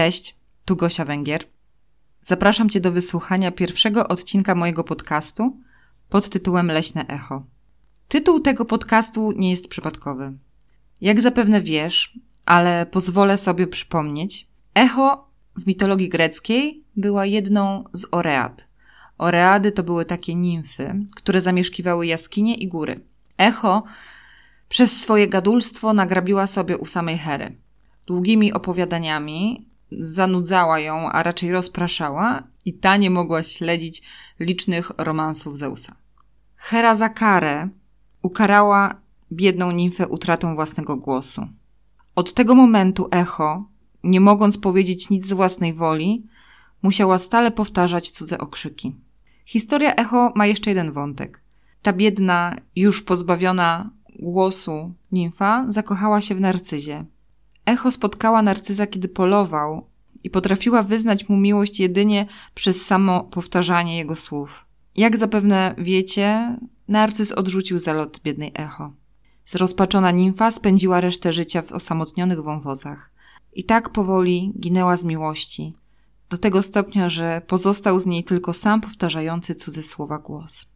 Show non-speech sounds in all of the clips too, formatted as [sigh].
Cześć, tu Gosia Węgier. Zapraszam Cię do wysłuchania pierwszego odcinka mojego podcastu pod tytułem Leśne Echo. Tytuł tego podcastu nie jest przypadkowy. Jak zapewne wiesz, ale pozwolę sobie przypomnieć, echo w mitologii greckiej była jedną z oread. Oready to były takie nimfy, które zamieszkiwały jaskinie i góry. Echo przez swoje gadulstwo nagrabiła sobie u samej Hery. Długimi opowiadaniami zanudzała ją, a raczej rozpraszała i ta nie mogła śledzić licznych romansów Zeusa. Hera za karę ukarała biedną nimfę utratą własnego głosu. Od tego momentu echo, nie mogąc powiedzieć nic z własnej woli, musiała stale powtarzać cudze okrzyki. Historia echo ma jeszcze jeden wątek. Ta biedna, już pozbawiona głosu nimfa zakochała się w narcyzie. Echo spotkała narcyza, kiedy polował i potrafiła wyznać mu miłość jedynie przez samo powtarzanie jego słów. Jak zapewne wiecie, narcyz odrzucił zalot biednej echo. Zrozpaczona nimfa spędziła resztę życia w osamotnionych wąwozach. I tak powoli ginęła z miłości, do tego stopnia, że pozostał z niej tylko sam powtarzający cudze słowa głos.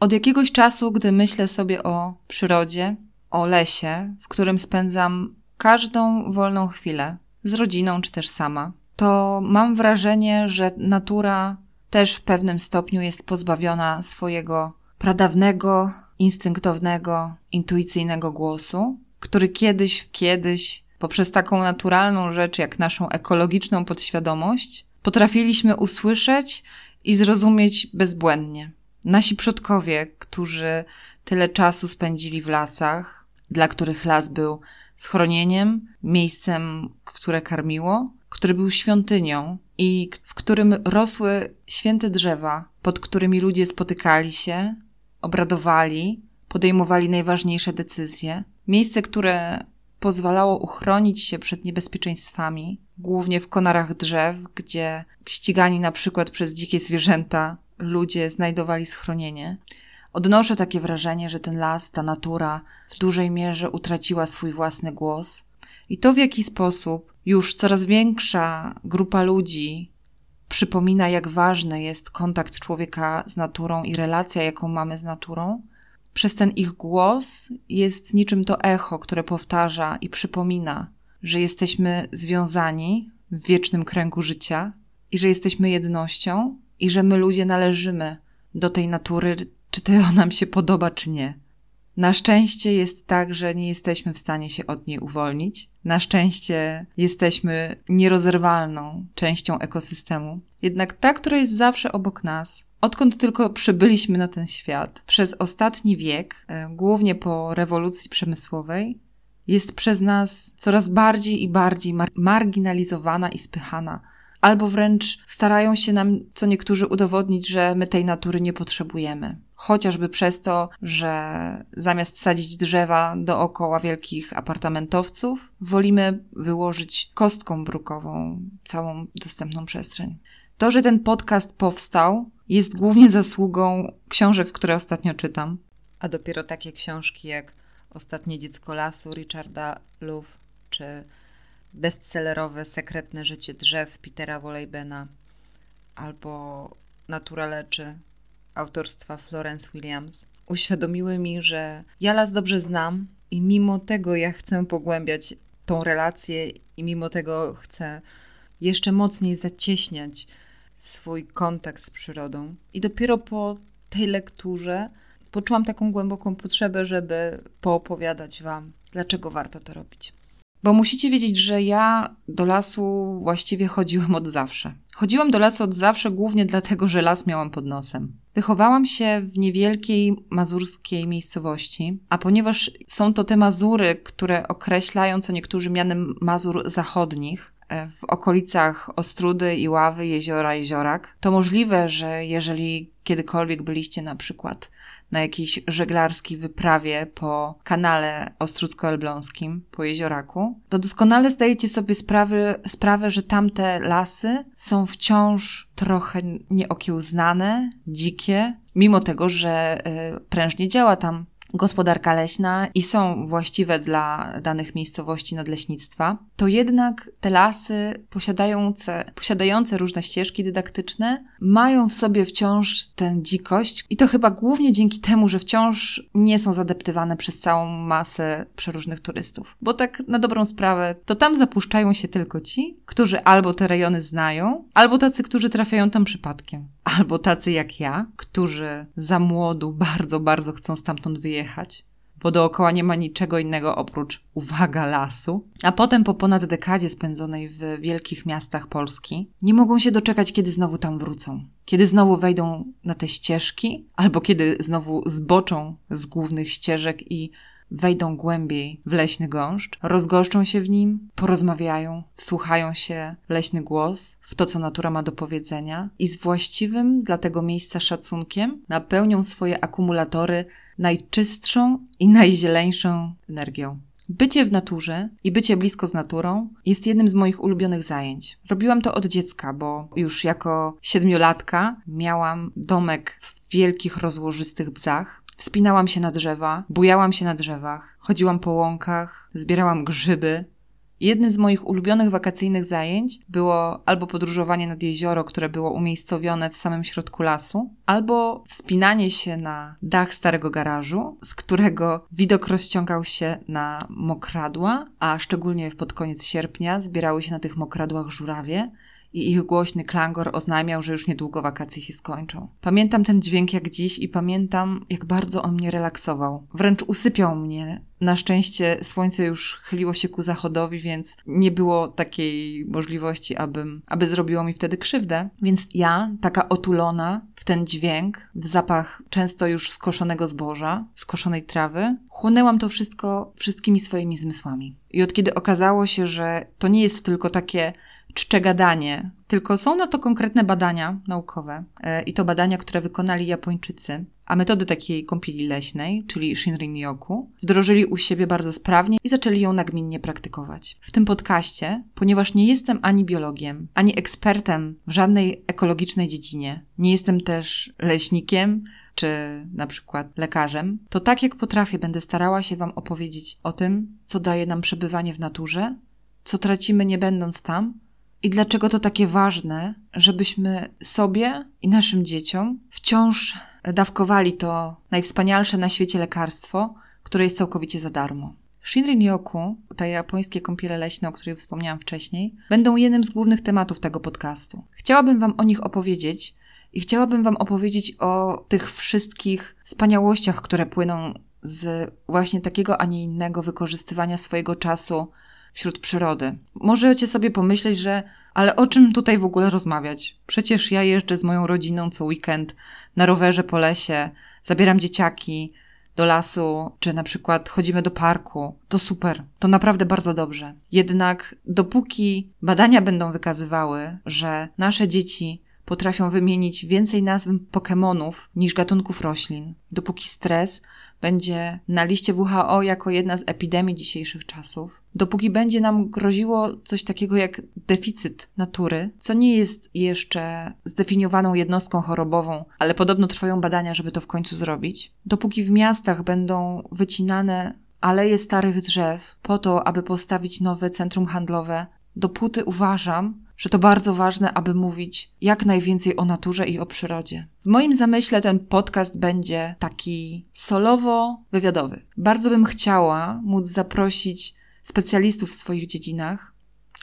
Od jakiegoś czasu, gdy myślę sobie o przyrodzie, o lesie, w którym spędzam każdą wolną chwilę, z rodziną czy też sama, to mam wrażenie, że natura też w pewnym stopniu jest pozbawiona swojego pradawnego, instynktownego, intuicyjnego głosu, który kiedyś, kiedyś, poprzez taką naturalną rzecz jak naszą ekologiczną podświadomość, potrafiliśmy usłyszeć i zrozumieć bezbłędnie. Nasi przodkowie, którzy tyle czasu spędzili w lasach, dla których las był schronieniem, miejscem, które karmiło, który był świątynią i w którym rosły święte drzewa, pod którymi ludzie spotykali się, obradowali, podejmowali najważniejsze decyzje. Miejsce, które pozwalało uchronić się przed niebezpieczeństwami, głównie w konarach drzew, gdzie ścigani na przykład przez dzikie zwierzęta ludzie znajdowali schronienie. Odnoszę takie wrażenie, że ten las, ta natura w dużej mierze utraciła swój własny głos. I to w jaki sposób już coraz większa grupa ludzi przypomina, jak ważny jest kontakt człowieka z naturą i relacja, jaką mamy z naturą, przez ten ich głos jest niczym to echo, które powtarza i przypomina, że jesteśmy związani w wiecznym kręgu życia i że jesteśmy jednością i że my ludzie należymy do tej natury, czy to [laughs] nam się podoba, czy nie. Na szczęście jest tak, że nie jesteśmy w stanie się od niej uwolnić. Na szczęście jesteśmy nierozerwalną częścią ekosystemu. Jednak ta, która jest zawsze obok nas, odkąd tylko przybyliśmy na ten świat, przez ostatni wiek, e, głównie po rewolucji przemysłowej, jest przez nas coraz bardziej i bardziej mar marginalizowana i spychana albo wręcz starają się nam co niektórzy udowodnić, że my tej natury nie potrzebujemy. Chociażby przez to, że zamiast sadzić drzewa dookoła wielkich apartamentowców, wolimy wyłożyć kostką brukową całą dostępną przestrzeń. To, że ten podcast powstał, jest głównie zasługą książek, które ostatnio czytam. A dopiero takie książki jak Ostatnie dziecko lasu Richarda Luff czy bestsellerowe Sekretne życie drzew Petera Wolejbena albo Natura leczy autorstwa Florence Williams uświadomiły mi, że ja las dobrze znam i mimo tego ja chcę pogłębiać tą relację i mimo tego chcę jeszcze mocniej zacieśniać swój kontakt z przyrodą. I dopiero po tej lekturze poczułam taką głęboką potrzebę, żeby poopowiadać Wam, dlaczego warto to robić. Bo musicie wiedzieć, że ja do lasu właściwie chodziłam od zawsze. Chodziłam do lasu od zawsze głównie dlatego, że las miałam pod nosem. Wychowałam się w niewielkiej mazurskiej miejscowości, a ponieważ są to te Mazury, które określają co niektórzy mianem Mazur Zachodnich, e, w okolicach Ostrudy, Iławy, Jeziora, Jeziorak, to możliwe, że jeżeli kiedykolwiek byliście na przykład na jakiejś żeglarskiej wyprawie po kanale Ostrucko-Elbląskim, po jezioraku, to doskonale zdajecie sobie sprawy, sprawę, że tamte lasy są wciąż trochę nieokiełznane, dzikie, mimo tego, że y, prężnie działa tam gospodarka leśna i są właściwe dla danych miejscowości nadleśnictwa, to jednak te lasy posiadające, posiadające różne ścieżki dydaktyczne mają w sobie wciąż tę dzikość i to chyba głównie dzięki temu, że wciąż nie są zadeptywane przez całą masę przeróżnych turystów. Bo tak na dobrą sprawę, to tam zapuszczają się tylko ci, którzy albo te rejony znają, albo tacy, którzy trafiają tam przypadkiem. Albo tacy jak ja, którzy za młodu bardzo, bardzo chcą stamtąd wyjechać, bo dookoła nie ma niczego innego oprócz, uwaga, lasu. A potem po ponad dekadzie spędzonej w wielkich miastach Polski, nie mogą się doczekać, kiedy znowu tam wrócą. Kiedy znowu wejdą na te ścieżki, albo kiedy znowu zboczą z głównych ścieżek i wejdą głębiej w leśny gąszcz, rozgoszczą się w nim, porozmawiają, wsłuchają się leśny głos, w to, co natura ma do powiedzenia i z właściwym dla tego miejsca szacunkiem napełnią swoje akumulatory najczystszą i najzieleńszą energią. Bycie w naturze i bycie blisko z naturą jest jednym z moich ulubionych zajęć. Robiłam to od dziecka, bo już jako siedmiolatka miałam domek w wielkich, rozłożystych bzach. Wspinałam się na drzewa, bujałam się na drzewach, chodziłam po łąkach, zbierałam grzyby, Jednym z moich ulubionych wakacyjnych zajęć było albo podróżowanie nad jezioro, które było umiejscowione w samym środku lasu, albo wspinanie się na dach starego garażu, z którego widok rozciągał się na mokradła, a szczególnie pod koniec sierpnia zbierały się na tych mokradłach żurawie i ich głośny klangor oznajmiał, że już niedługo wakacje się skończą. Pamiętam ten dźwięk jak dziś i pamiętam, jak bardzo on mnie relaksował. Wręcz usypiał mnie. Na szczęście słońce już chyliło się ku zachodowi, więc nie było takiej możliwości, abym, aby zrobiło mi wtedy krzywdę. Więc ja, taka otulona w ten dźwięk, w zapach często już skoszonego zboża, skoszonej trawy, chłonęłam to wszystko wszystkimi swoimi zmysłami. I od kiedy okazało się, że to nie jest tylko takie czcze gadanie, tylko są na to konkretne badania naukowe e, i to badania, które wykonali Japończycy, a metody takiej kąpieli leśnej, czyli Shinrin-yoku, wdrożyli u siebie bardzo sprawnie i zaczęli ją nagminnie praktykować. W tym podcaście, ponieważ nie jestem ani biologiem, ani ekspertem w żadnej ekologicznej dziedzinie, nie jestem też leśnikiem, czy na przykład lekarzem, to tak jak potrafię, będę starała się Wam opowiedzieć o tym, co daje nam przebywanie w naturze, co tracimy nie będąc tam, i dlaczego to takie ważne, żebyśmy sobie i naszym dzieciom wciąż dawkowali to najwspanialsze na świecie lekarstwo, które jest całkowicie za darmo. Shinrin-yoku, te japońskie kąpiele leśne, o których wspomniałam wcześniej, będą jednym z głównych tematów tego podcastu. Chciałabym Wam o nich opowiedzieć i chciałabym Wam opowiedzieć o tych wszystkich wspaniałościach, które płyną z właśnie takiego, a nie innego wykorzystywania swojego czasu wśród przyrody. Możecie sobie pomyśleć, że ale o czym tutaj w ogóle rozmawiać? Przecież ja jeżdżę z moją rodziną co weekend na rowerze po lesie, zabieram dzieciaki do lasu, czy na przykład chodzimy do parku. To super, to naprawdę bardzo dobrze. Jednak dopóki badania będą wykazywały, że nasze dzieci potrafią wymienić więcej nazw Pokémonów niż gatunków roślin, dopóki stres będzie na liście WHO jako jedna z epidemii dzisiejszych czasów, dopóki będzie nam groziło coś takiego jak deficyt natury, co nie jest jeszcze zdefiniowaną jednostką chorobową, ale podobno trwają badania, żeby to w końcu zrobić, dopóki w miastach będą wycinane aleje starych drzew po to, aby postawić nowe centrum handlowe, dopóty uważam, że to bardzo ważne, aby mówić jak najwięcej o naturze i o przyrodzie. W moim zamyśle ten podcast będzie taki solowo-wywiadowy. Bardzo bym chciała móc zaprosić specjalistów w swoich dziedzinach,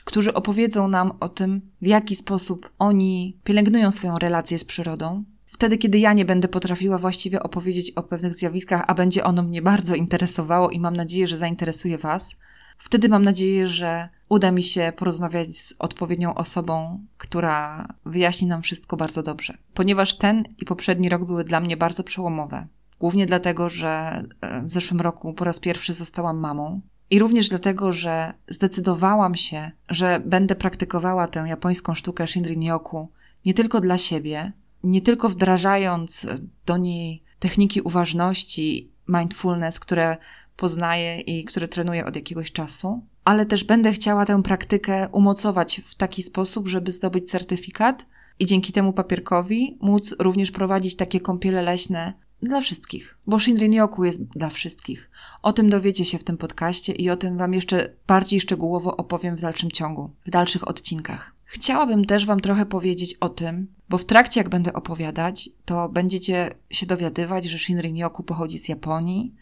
którzy opowiedzą nam o tym, w jaki sposób oni pielęgnują swoją relację z przyrodą. Wtedy, kiedy ja nie będę potrafiła właściwie opowiedzieć o pewnych zjawiskach, a będzie ono mnie bardzo interesowało i mam nadzieję, że zainteresuje Was, wtedy mam nadzieję, że uda mi się porozmawiać z odpowiednią osobą, która wyjaśni nam wszystko bardzo dobrze. Ponieważ ten i poprzedni rok były dla mnie bardzo przełomowe. Głównie dlatego, że e, w zeszłym roku po raz pierwszy zostałam mamą. I również dlatego, że zdecydowałam się, że będę praktykowała tę japońską sztukę Shinrin-yoku nie tylko dla siebie, nie tylko wdrażając do niej techniki uważności, mindfulness, które poznaję i które trenuję od jakiegoś czasu, ale też będę chciała tę praktykę umocować w taki sposób, żeby zdobyć certyfikat i dzięki temu papierkowi móc również prowadzić takie kąpiele leśne dla wszystkich, bo Shinrin-yoku jest dla wszystkich. O tym dowiecie się w tym podcaście i o tym Wam jeszcze bardziej szczegółowo opowiem w dalszym ciągu, w dalszych odcinkach. Chciałabym też Wam trochę powiedzieć o tym, bo w trakcie jak będę opowiadać, to będziecie się dowiadywać, że Shinrin-yoku pochodzi z Japonii,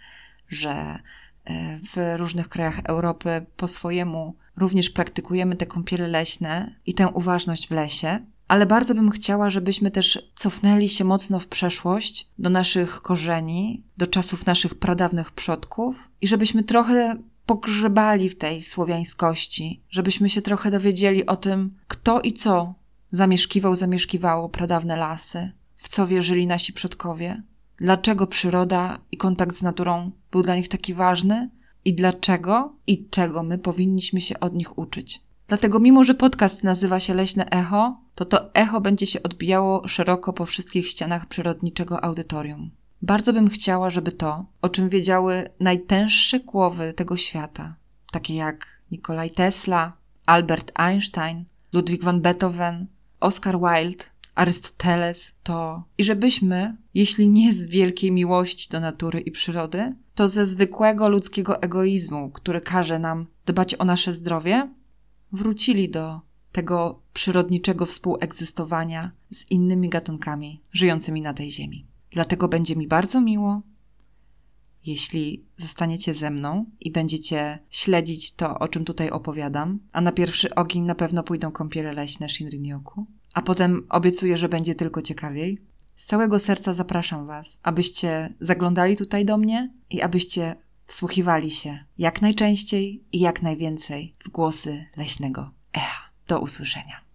że e, w różnych krajach Europy po swojemu również praktykujemy te kąpiele leśne i tę uważność w lesie, ale bardzo bym chciała, żebyśmy też cofnęli się mocno w przeszłość, do naszych korzeni, do czasów naszych pradawnych przodków i żebyśmy trochę pogrzebali w tej słowiańskości, żebyśmy się trochę dowiedzieli o tym, kto i co zamieszkiwał, zamieszkiwało pradawne lasy, w co wierzyli nasi przodkowie, dlaczego przyroda i kontakt z naturą był dla nich taki ważny i dlaczego i czego my powinniśmy się od nich uczyć. Dlatego, mimo że podcast nazywa się Leśne Echo, to to echo będzie się odbijało szeroko po wszystkich ścianach przyrodniczego audytorium. Bardzo bym chciała, żeby to, o czym wiedziały najtęższe głowy tego świata, takie jak Nikolaj Tesla, Albert Einstein, Ludwig van Beethoven, Oscar Wilde, Arystoteles, to. I żebyśmy, jeśli nie z wielkiej miłości do natury i przyrody, to ze zwykłego ludzkiego egoizmu, który każe nam dbać o nasze zdrowie, wrócili do tego przyrodniczego współegzystowania z innymi gatunkami żyjącymi na tej ziemi. Dlatego będzie mi bardzo miło, jeśli zostaniecie ze mną i będziecie śledzić to, o czym tutaj opowiadam, a na pierwszy ogień na pewno pójdą kąpiele leśne Shinrin-yoku, a potem obiecuję, że będzie tylko ciekawiej. Z całego serca zapraszam Was, abyście zaglądali tutaj do mnie i abyście wsłuchiwali się jak najczęściej i jak najwięcej w głosy leśnego echa. Do usłyszenia.